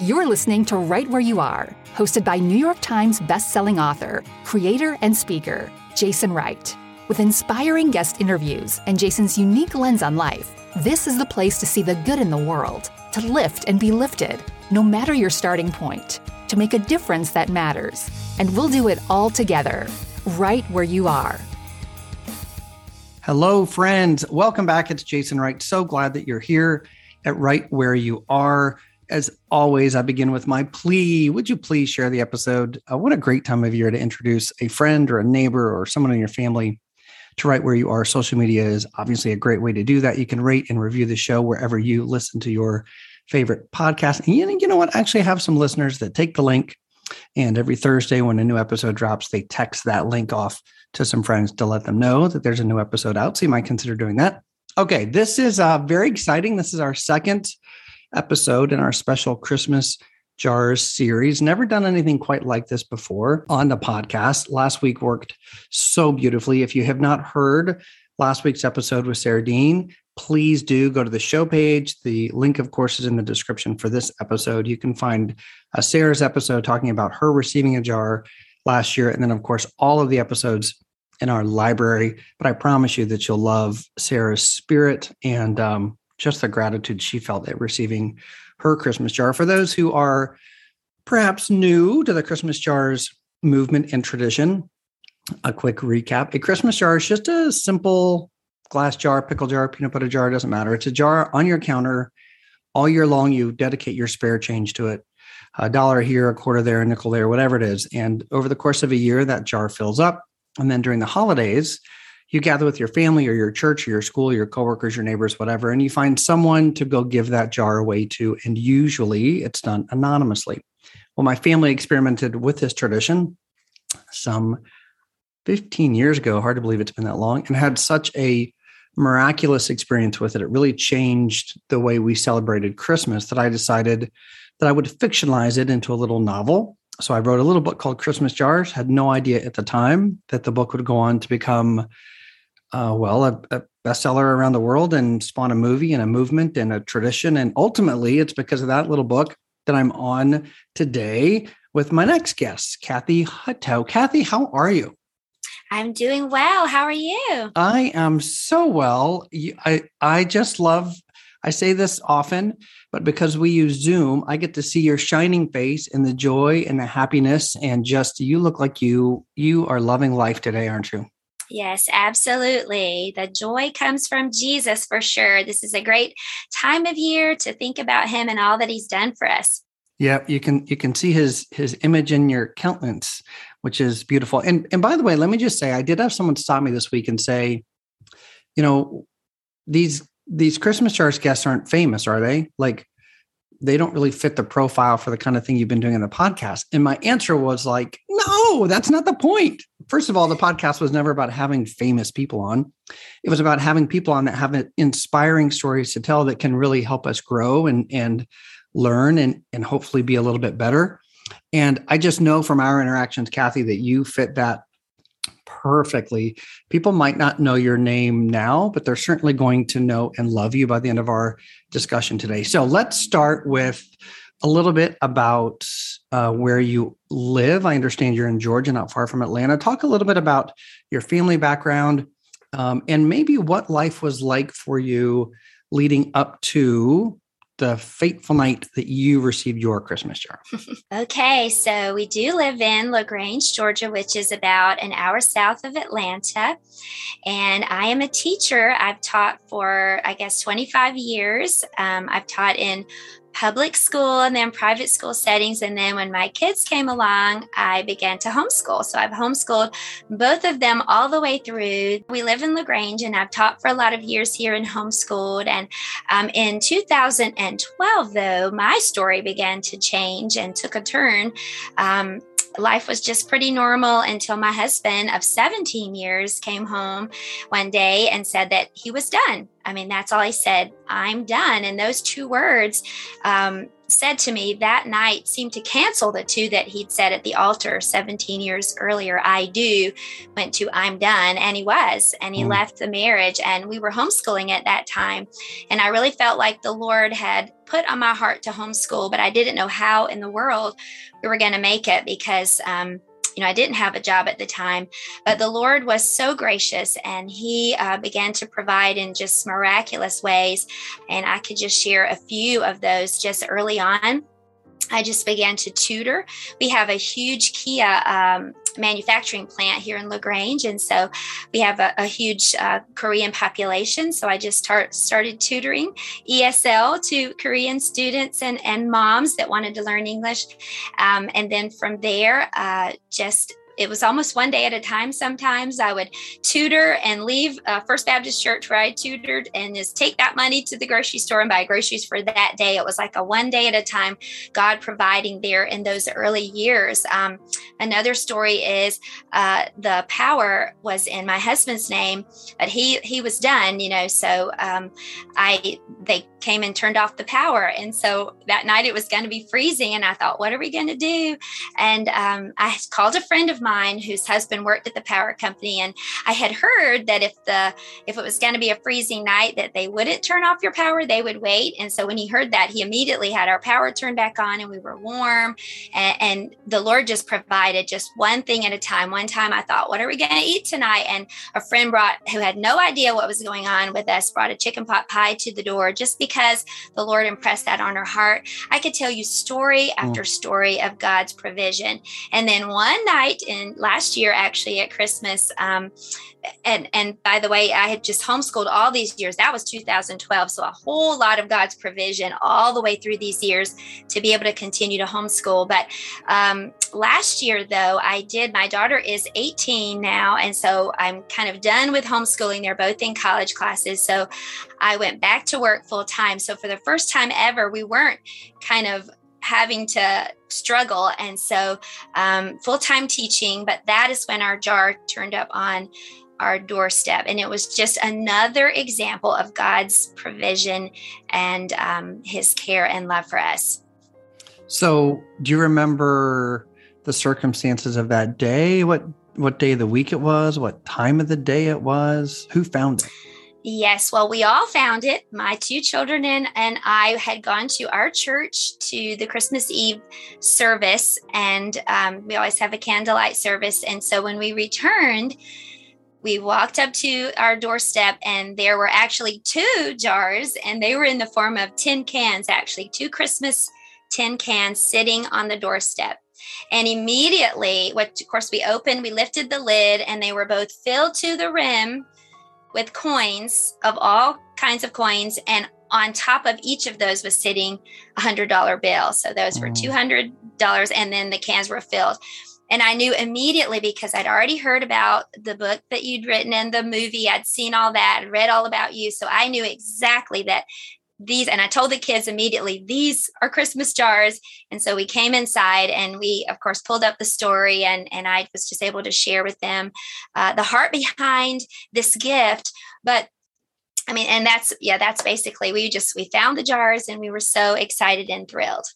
You're listening to Right Where You Are, hosted by New York Times bestselling author, creator, and speaker, Jason Wright. With inspiring guest interviews and Jason's unique lens on life, this is the place to see the good in the world, to lift and be lifted, no matter your starting point, to make a difference that matters. And we'll do it all together, right where you are. Hello, friends. Welcome back. It's Jason Wright. So glad that you're here at Right Where You Are. As always, I begin with my plea. Would you please share the episode? Uh, what a great time of year to introduce a friend or a neighbor or someone in your family to right where you are. Social media is obviously a great way to do that. You can rate and review the show wherever you listen to your favorite podcast. And you know what? I actually have some listeners that take the link and every Thursday when a new episode drops, they text that link off to some friends to let them know that there's a new episode out. So you might consider doing that. Okay, this is uh, very exciting. This is our second episode in our special Christmas Jars series. Never done anything quite like this before on the podcast. Last week worked so beautifully. If you have not heard last week's episode with Sarah Dean, please do go to the show page. The link, of course, is in the description for this episode. You can find uh, Sarah's episode talking about her receiving a jar last year. And then, of course, all of the episodes in our library. But I promise you that you'll love Sarah's spirit and um, just the gratitude she felt at receiving her Christmas jar. For those who are perhaps new to the Christmas jars movement and tradition, a quick recap. A Christmas jar is just a simple glass jar, pickle jar, peanut butter jar, doesn't matter. It's a jar on your counter all year long. You dedicate your spare change to it. A dollar here, a quarter there, a nickel there, whatever it is. And over the course of a year, that jar fills up. And then during the holidays, you gather with your family or your church or your school, your coworkers, your neighbors, whatever, and you find someone to go give that jar away to. And usually it's done anonymously. Well, my family experimented with this tradition some 15 years ago, hard to believe it's been that long, and had such a miraculous experience with it. It really changed the way we celebrated Christmas that I decided that I would fictionalize it into a little novel. So I wrote a little book called Christmas Jars. Had no idea at the time that the book would go on to become uh, well, a, a, bestseller around the world and spawn a movie and a movement and a tradition. And ultimately, it's because of that little book that I'm on today with my next guest, Kathy Hutto. Kathy, how are you? I'm doing well. How are you? I am so well. I I just love. I say this often, but because we use Zoom, I get to see your shining face and the joy and the happiness, and just you look like you you are loving life today, aren't you? Yes, absolutely. The joy comes from Jesus for sure. This is a great time of year to think about him and all that he's done for us. Yeah, you can you can see his his image in your countenance, which is beautiful. And and by the way, let me just say I did have someone stop me this week and say, you know, these these Christmas Jars guests aren't famous, are they? Like they don't really fit the profile for the kind of thing you've been doing in the podcast. And my answer was like, no, that's not the point. First of all, the podcast was never about having famous people on. It was about having people on that have inspiring stories to tell that can really help us grow and and learn and and hopefully be a little bit better. And I just know from our interactions, Kathy, that you fit that perfectly. People might not know your name now, but they're certainly going to know and love you by the end of our discussion today. So let's start with a little bit about uh, where you live. I understand you're in Georgia, not far from Atlanta. Talk a little bit about your family background um, and maybe what life was like for you leading up to the fateful night that you received your Christmas jar? okay, so we do live in LaGrange, Georgia, which is about an hour south of Atlanta. And I am a teacher. I've taught for, I guess, 25 years. Um, I've taught in public school and then private school settings. And then when my kids came along, I began to homeschool. So I've homeschooled both of them all the way through. We live in LaGrange and I've taught for a lot of years here and homeschooled. And um, in 2012, though, my story began to change and took a turn. Um, life was just pretty normal until my husband of 17 years came home one day and said that he was done. I mean, that's all he said, I'm done. And those two words um, said to me that night seemed to cancel the two that he'd said at the altar 17 years earlier I do went to I'm done and he was and he mm. left the marriage and we were homeschooling at that time and I really felt like the Lord had put on my heart to homeschool but I didn't know how in the world we were going to make it because um, you know, I didn't have a job at the time, but the Lord was so gracious and He uh, began to provide in just miraculous ways. And I could just share a few of those just early on. I just began to tutor. We have a huge Kia um, manufacturing plant here in LaGrange. And so we have a, a huge uh, Korean population. So I just start, started tutoring ESL to Korean students and, and moms that wanted to learn English. Um, and then from there, uh, just it was almost one day at a time sometimes. I would tutor and leave uh, first baptist church where i tutored and just take that money to the grocery store and buy groceries for that day. It was like a one day at a time god providing there in those early years. Um, another story is uh, the power was in my husband's name but he he was done you know so um, i they came and turned off the power. And so that night it was going to be freezing and i thought what are we going to do? And um, i called a friend of mine mine whose husband worked at the power company and I had heard that if the if it was going to be a freezing night that they wouldn't turn off your power they would wait. And so when he heard that he immediately had our power turned back on and we were warm. And, and the Lord just provided just one thing at a time. One time I thought what are we going to eat tonight? And a friend brought who had no idea what was going on with us brought a chicken pot pie to the door just because the Lord impressed that on her heart. I could tell you story after mm. story of God's provision. And then one night in in last year actually at Christmas. Um, and and by the way, I had just homeschooled all these years. That was 2012, so a whole lot of God's provision all the way through these years to be able to continue to homeschool. But um, last year, though, I did. My daughter is 18 now, and so I'm kind of done with homeschooling. They're both in college classes, so I went back to work full time. So for the first time ever, we weren't kind of having to struggle. And so, um, full time teaching, but that is when our jar turned up on our doorstep. And it was just another example of God's provision and um, his care and love for us. So, do you remember the circumstances of that day? What what day of the week it was? What time of the day it was? Who found it? Yes, well, we all found it. My two children and, and I had gone to our church to the Christmas Eve service, and um, we always have a candlelight service. And so when we returned, we walked up to our doorstep, and there were actually two jars, and they were in the form of tin cans, actually, two Christmas tin cans sitting on the doorstep. And immediately, what of course we opened, we lifted the lid, and they were both filled to the rim with coins of all kinds of coins and on top of each of those was sitting a hundred dollar bill. So those were mm. two hundred dollars and then the cans were filled. And i knew immediately because i'd already heard about the book that you'd written and the movie i'd seen all that read all about you. So i knew exactly that these and i told the kids immediately these are christmas jars. And so we came inside and we of course pulled up the story and and i was just able to share with them uh, the heart behind this gift. But i mean and that's yeah that's basically we just we found the jars and we were so excited and thrilled.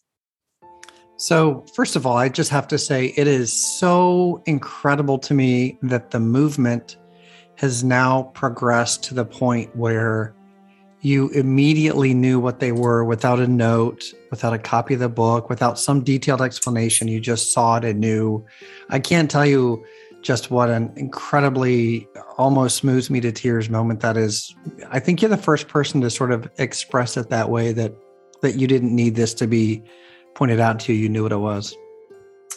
So first of all i just have to say it is so incredible to me that the movement has now progressed to the point where you immediately knew what they were without a note, without a copy of the book, without some detailed explanation. You just saw it and knew. I can't tell you just what an incredibly almost moves me to tears moment that is. I think you're the first person to sort of express it that way that that you didn't need this to be pointed out to you. You knew what it was.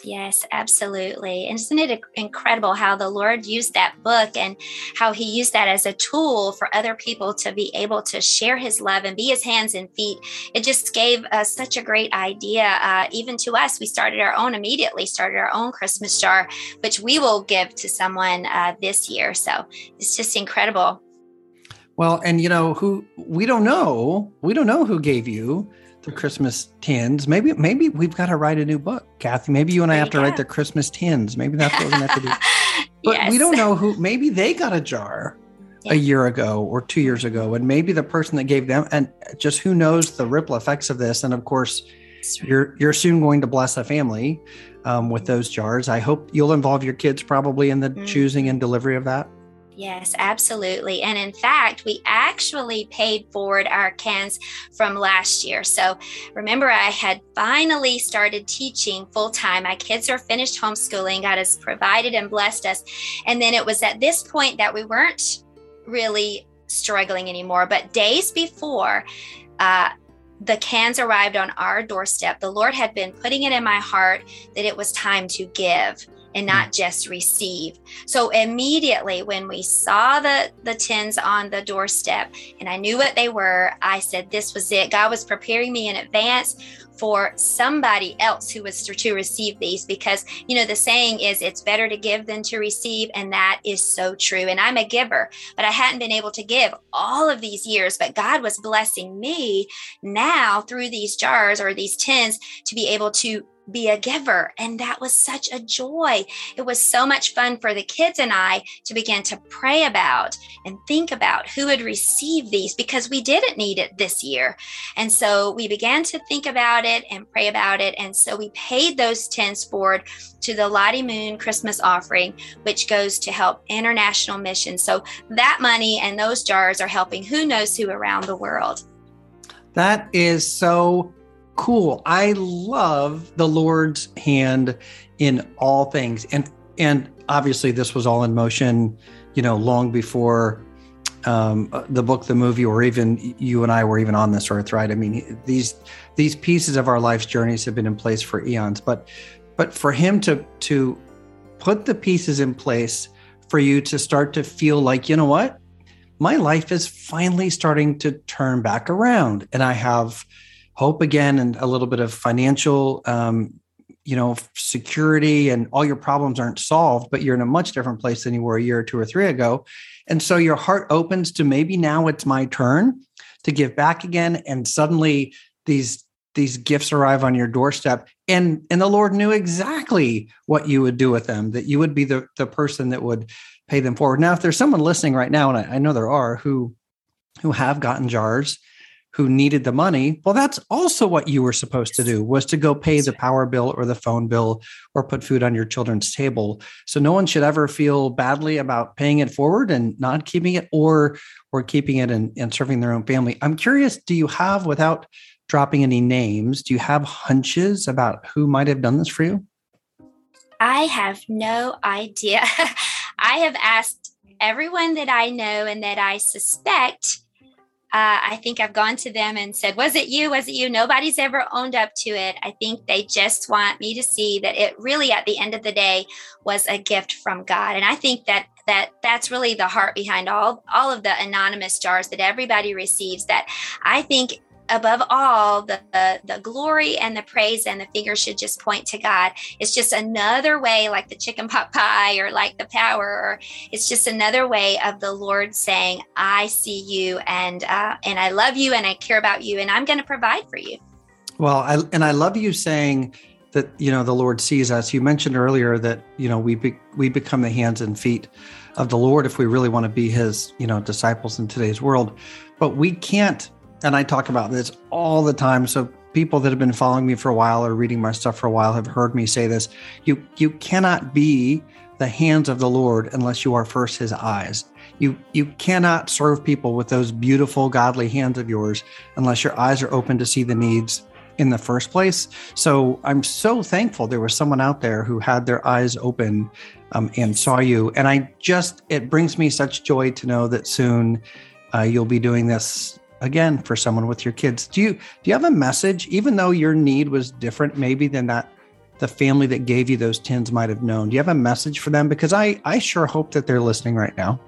Yes, absolutely. And isn't it incredible how the Lord used that book and how he used that as a tool for other people to be able to share his love and be his hands and feet? It just gave us such a great idea. Uh, even to us, we started our own immediately, started our own Christmas jar, which we will give to someone uh, this year. So it's just incredible. Well, and you know who we don't know, we don't know who gave you the Christmas tins. Maybe maybe we've got to write a new book, Kathy. Maybe you and I have to write the Christmas tins. Maybe that's what we're gonna have to do. But yes. we don't know who. Maybe they got a jar yeah. a year ago or two years ago, and maybe the person that gave them, and just who knows the ripple effects of this. And of course, you're you're soon going to bless a family um, with those jars. I hope you'll involve your kids probably in the mm-hmm. choosing and delivery of that. Yes, absolutely. And in fact, we actually paid forward our cans from last year. So remember, I had finally started teaching full time. My kids are finished homeschooling. God has provided and blessed us. And then it was at this point that we weren't really struggling anymore. But days before, uh, the cans arrived on our doorstep. The Lord had been putting it in my heart that it was time to give and not mm. just receive. So immediately when we saw the the tins on the doorstep and I knew what they were, I said this was it. God was preparing me in advance for somebody else who was to receive these because you know the saying is it's better to give than to receive and that is so true and i'm a giver but i hadn't been able to give all of these years but god was blessing me now through these jars or these tins to be able to be a giver. And that was such a joy. It was so much fun for the kids and I to begin to pray about and think about who would receive these because we didn't need it this year. And so we began to think about it and pray about it. And so we paid those tens forward to the Lottie Moon Christmas offering, which goes to help international missions. So that money and those jars are helping who knows who around the world. That is so cool. I love the Lord's hand in all things. And and obviously this was all in motion, you know, long before um, the book, the movie, or even you and I were even on this earth, right? I mean, these these pieces of our life's journeys have been in place for eons, but but for him to to put the pieces in place for you to start to feel like, you know what, my life is finally starting to turn back around, and I have hope again and a little bit of financial um, you know security and all your problems aren't solved but you're in a much different place than you were a year or two or three ago. And so your heart opens to maybe now it's my turn to give back again and suddenly these these gifts arrive on your doorstep and and the lord knew exactly what you would do with them that you would be the the person that would pay them forward. Now if there's someone listening right now and I, I know there are who who have gotten jars who needed the money well that's also what you were supposed to do was to go pay the power bill or the phone bill or put food on your children's table. So no one should ever feel badly about paying it forward and not keeping it or or keeping it and, and serving their own family. I'm curious do you have without dropping any names do you have hunches about who might have done this for you? I have no idea. I have asked everyone that i know and that i suspect uh, I think I've gone to them and said, Was it you? Was it you? Nobody's ever owned up to it. I think they just want me to see that it really, at the end of the day, was a gift from God. And I think that that that's really the heart behind all all of the anonymous jars that everybody receives that i think above all, the, the, the glory and the praise and the figure should just point to God. It's just another way, like the chicken pot pie or like the power, or it's just another way of the Lord saying, "I see you and uh, and I love you and I care about you and I'm going to provide for you." Well, I, and I love you saying that you know the Lord sees us. You mentioned earlier that you know we be, we become the hands and feet of the Lord if we really want to be His you know disciples in today's world, but we can't and I talk about this all the time. So people that have been following me for a while or reading my stuff for a while have heard me say this. You you cannot be the hands of the Lord unless you are first his eyes. You you cannot serve people with those beautiful godly hands of yours unless your eyes are open to see the needs in the first place. So I'm so thankful there was someone out there who had their eyes open um, and saw you. And I just it brings me such joy to know that soon uh, you'll be doing this again for someone with your kids. Do you do you have a message even though your need was different maybe than that the family that gave you those tins might have known do you have a message for them? Because i i sure hope that they're listening right now.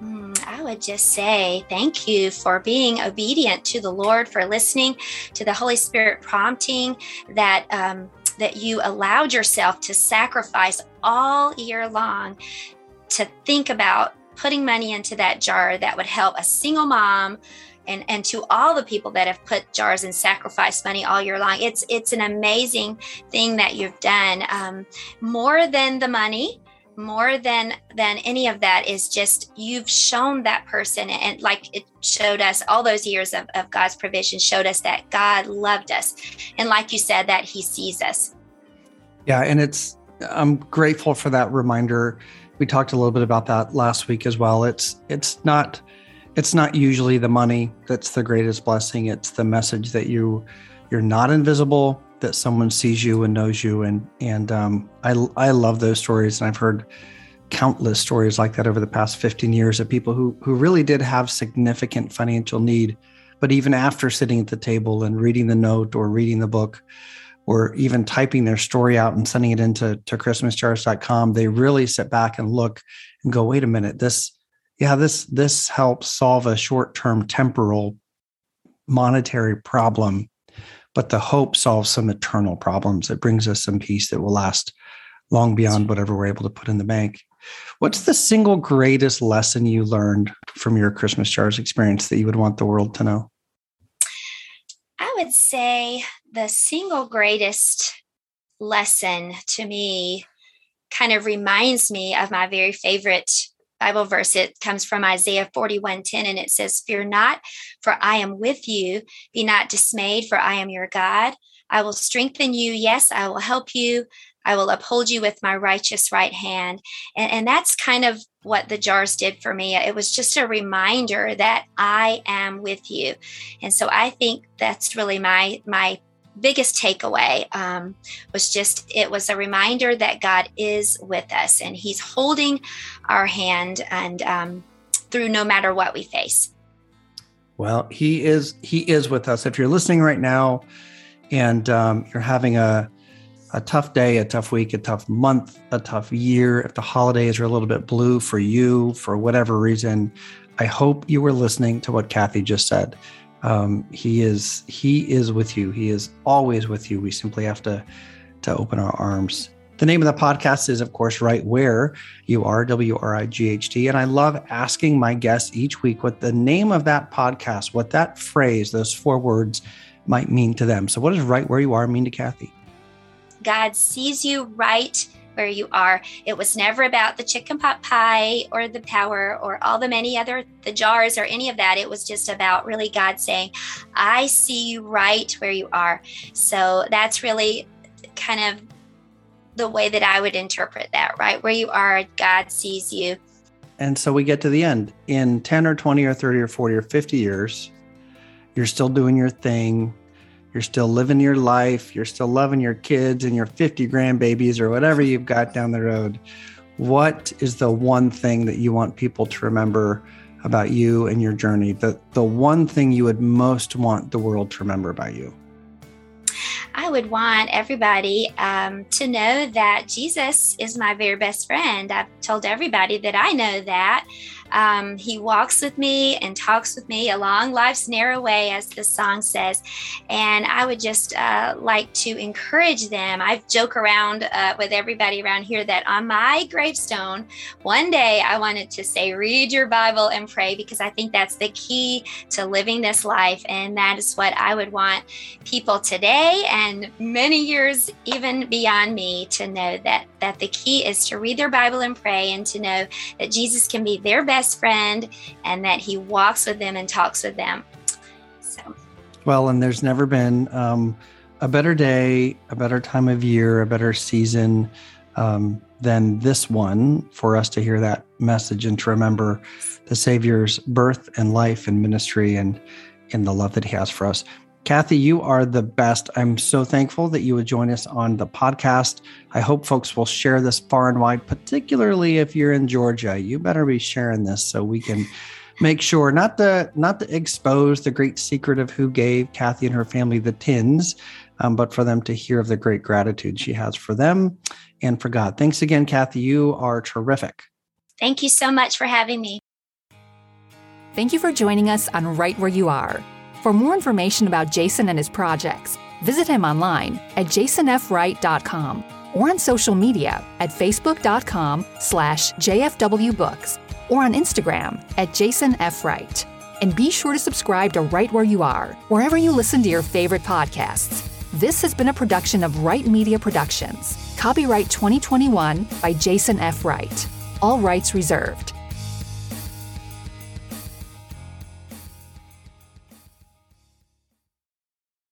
Hmm, I would just say thank you for being obedient to the Lord, for listening to the Holy Spirit prompting that um, that you allowed yourself to sacrifice all year long to think about putting money into that jar that would help a single mom and and to all the people that have put jars and sacrificed money all year long. It's it's an amazing thing that you've done. Um, more than the money more than than any of that is just you've shown that person and like it showed us all those years of, of god's provision showed us that god loved us. And like you said that he sees us. Yeah and it's i'm grateful for that reminder. We talked a little bit about that last week as well. It's it's not it's not usually the money that's the greatest blessing. It's the message that you you're not invisible that someone sees you and knows you. And and um, I I love those stories. And I've heard countless stories like that over the past 15 years of people who who really did have significant financial need. But even after sitting at the table and reading the note or reading the book or even typing their story out and sending it into to christmasjars.com they really sit back and look and go wait a minute. This yeah this this helps solve a short-term temporal monetary problem but the hope solves some eternal problems. It brings us some peace that will last long beyond whatever we're able to put in the bank. What's the single greatest lesson you learned from your Christmas jars experience that you would want the world to know? I would say the single greatest lesson to me kind of reminds me of my very favorite Bible verse. It comes from Isaiah 41:10 and it says, "Fear not, for I am with you. Be not dismayed, for I am your God. I will strengthen you. Yes, I will help you. I will uphold you with my righteous right hand." And, and that's kind of what the jars did for me. It was just a reminder that I am with you. And so I think that's really my my biggest takeaway um, was just it was a reminder that God is with us and He's holding our hand and um, through no matter what we face. Well, He is He is with us. If you're listening right now and um, you're having a a tough day, a tough week, a tough month, a tough year, if the holidays are a little bit blue for you for whatever reason, I hope you were listening to what Kathy just said um, he is he is with you. He is always with you. We simply have to to open our arms. The name of the podcast is of course right where you are w-r-i-g-h-t and i love asking my guests each week what the name of that podcast what that phrase those four words might mean to them. So what does right where you are mean to kathy? God sees you right where you are. It was never about the chicken pot pie or the power or all the many other the jars or any of that. It was just about really God saying, "I see you right where you are." So that's really kind of the way that I would interpret that, right? Where you are, God sees you. And so we get to the end. In 10 or 20 or 30 or 40 or 50 years, you're still doing your thing you're still living your life, you're still loving your kids and your 50 grandbabies or whatever you've got down the road. What is the one thing that you want people to remember about you and your journey? The the one thing you would most want the world to remember about you? I would want everybody um, to know that Jesus is my very best friend. I've told everybody that I know that. Um, he walks with me and talks with me along life's narrow way, as the song says. And I would just uh, like to encourage them. I joke around uh, with everybody around here that on my gravestone, one day I wanted to say, read your Bible and pray, because I think that's the key to living this life. And that is what I would want people today and many years even beyond me to know that that the key is to read their Bible and pray and to know that Jesus can be their best friend and that he walks with them and talks with them. So, well, and there's never been um, a better day, a better time of year, a better season um, than this one for us to hear that message and to remember the Savior's birth and life and ministry and in the love that he has for us. Kathy, you are the best. I'm so thankful that you would join us on the podcast. I hope folks will share this far and wide, particularly if you're in Georgia. You better be sharing this so we can make sure not to not to expose the great secret of who gave Kathy and her family the tins, um, but for them to hear of the great gratitude she has for them and for God. Thanks again, Kathy. You are terrific. Thank you so much for having me. Thank you for joining us on Right Where You Are. For more information about Jason and his projects, visit him online at jasonfwright.com or on social media at facebook.com slash jfwbooks or on Instagram at jasonfwright. And be sure to subscribe to Right Where You Are, wherever you listen to your favorite podcasts. This has been a production of Wright Media Productions. Copyright 2021 by Jason F. Wright. All rights reserved.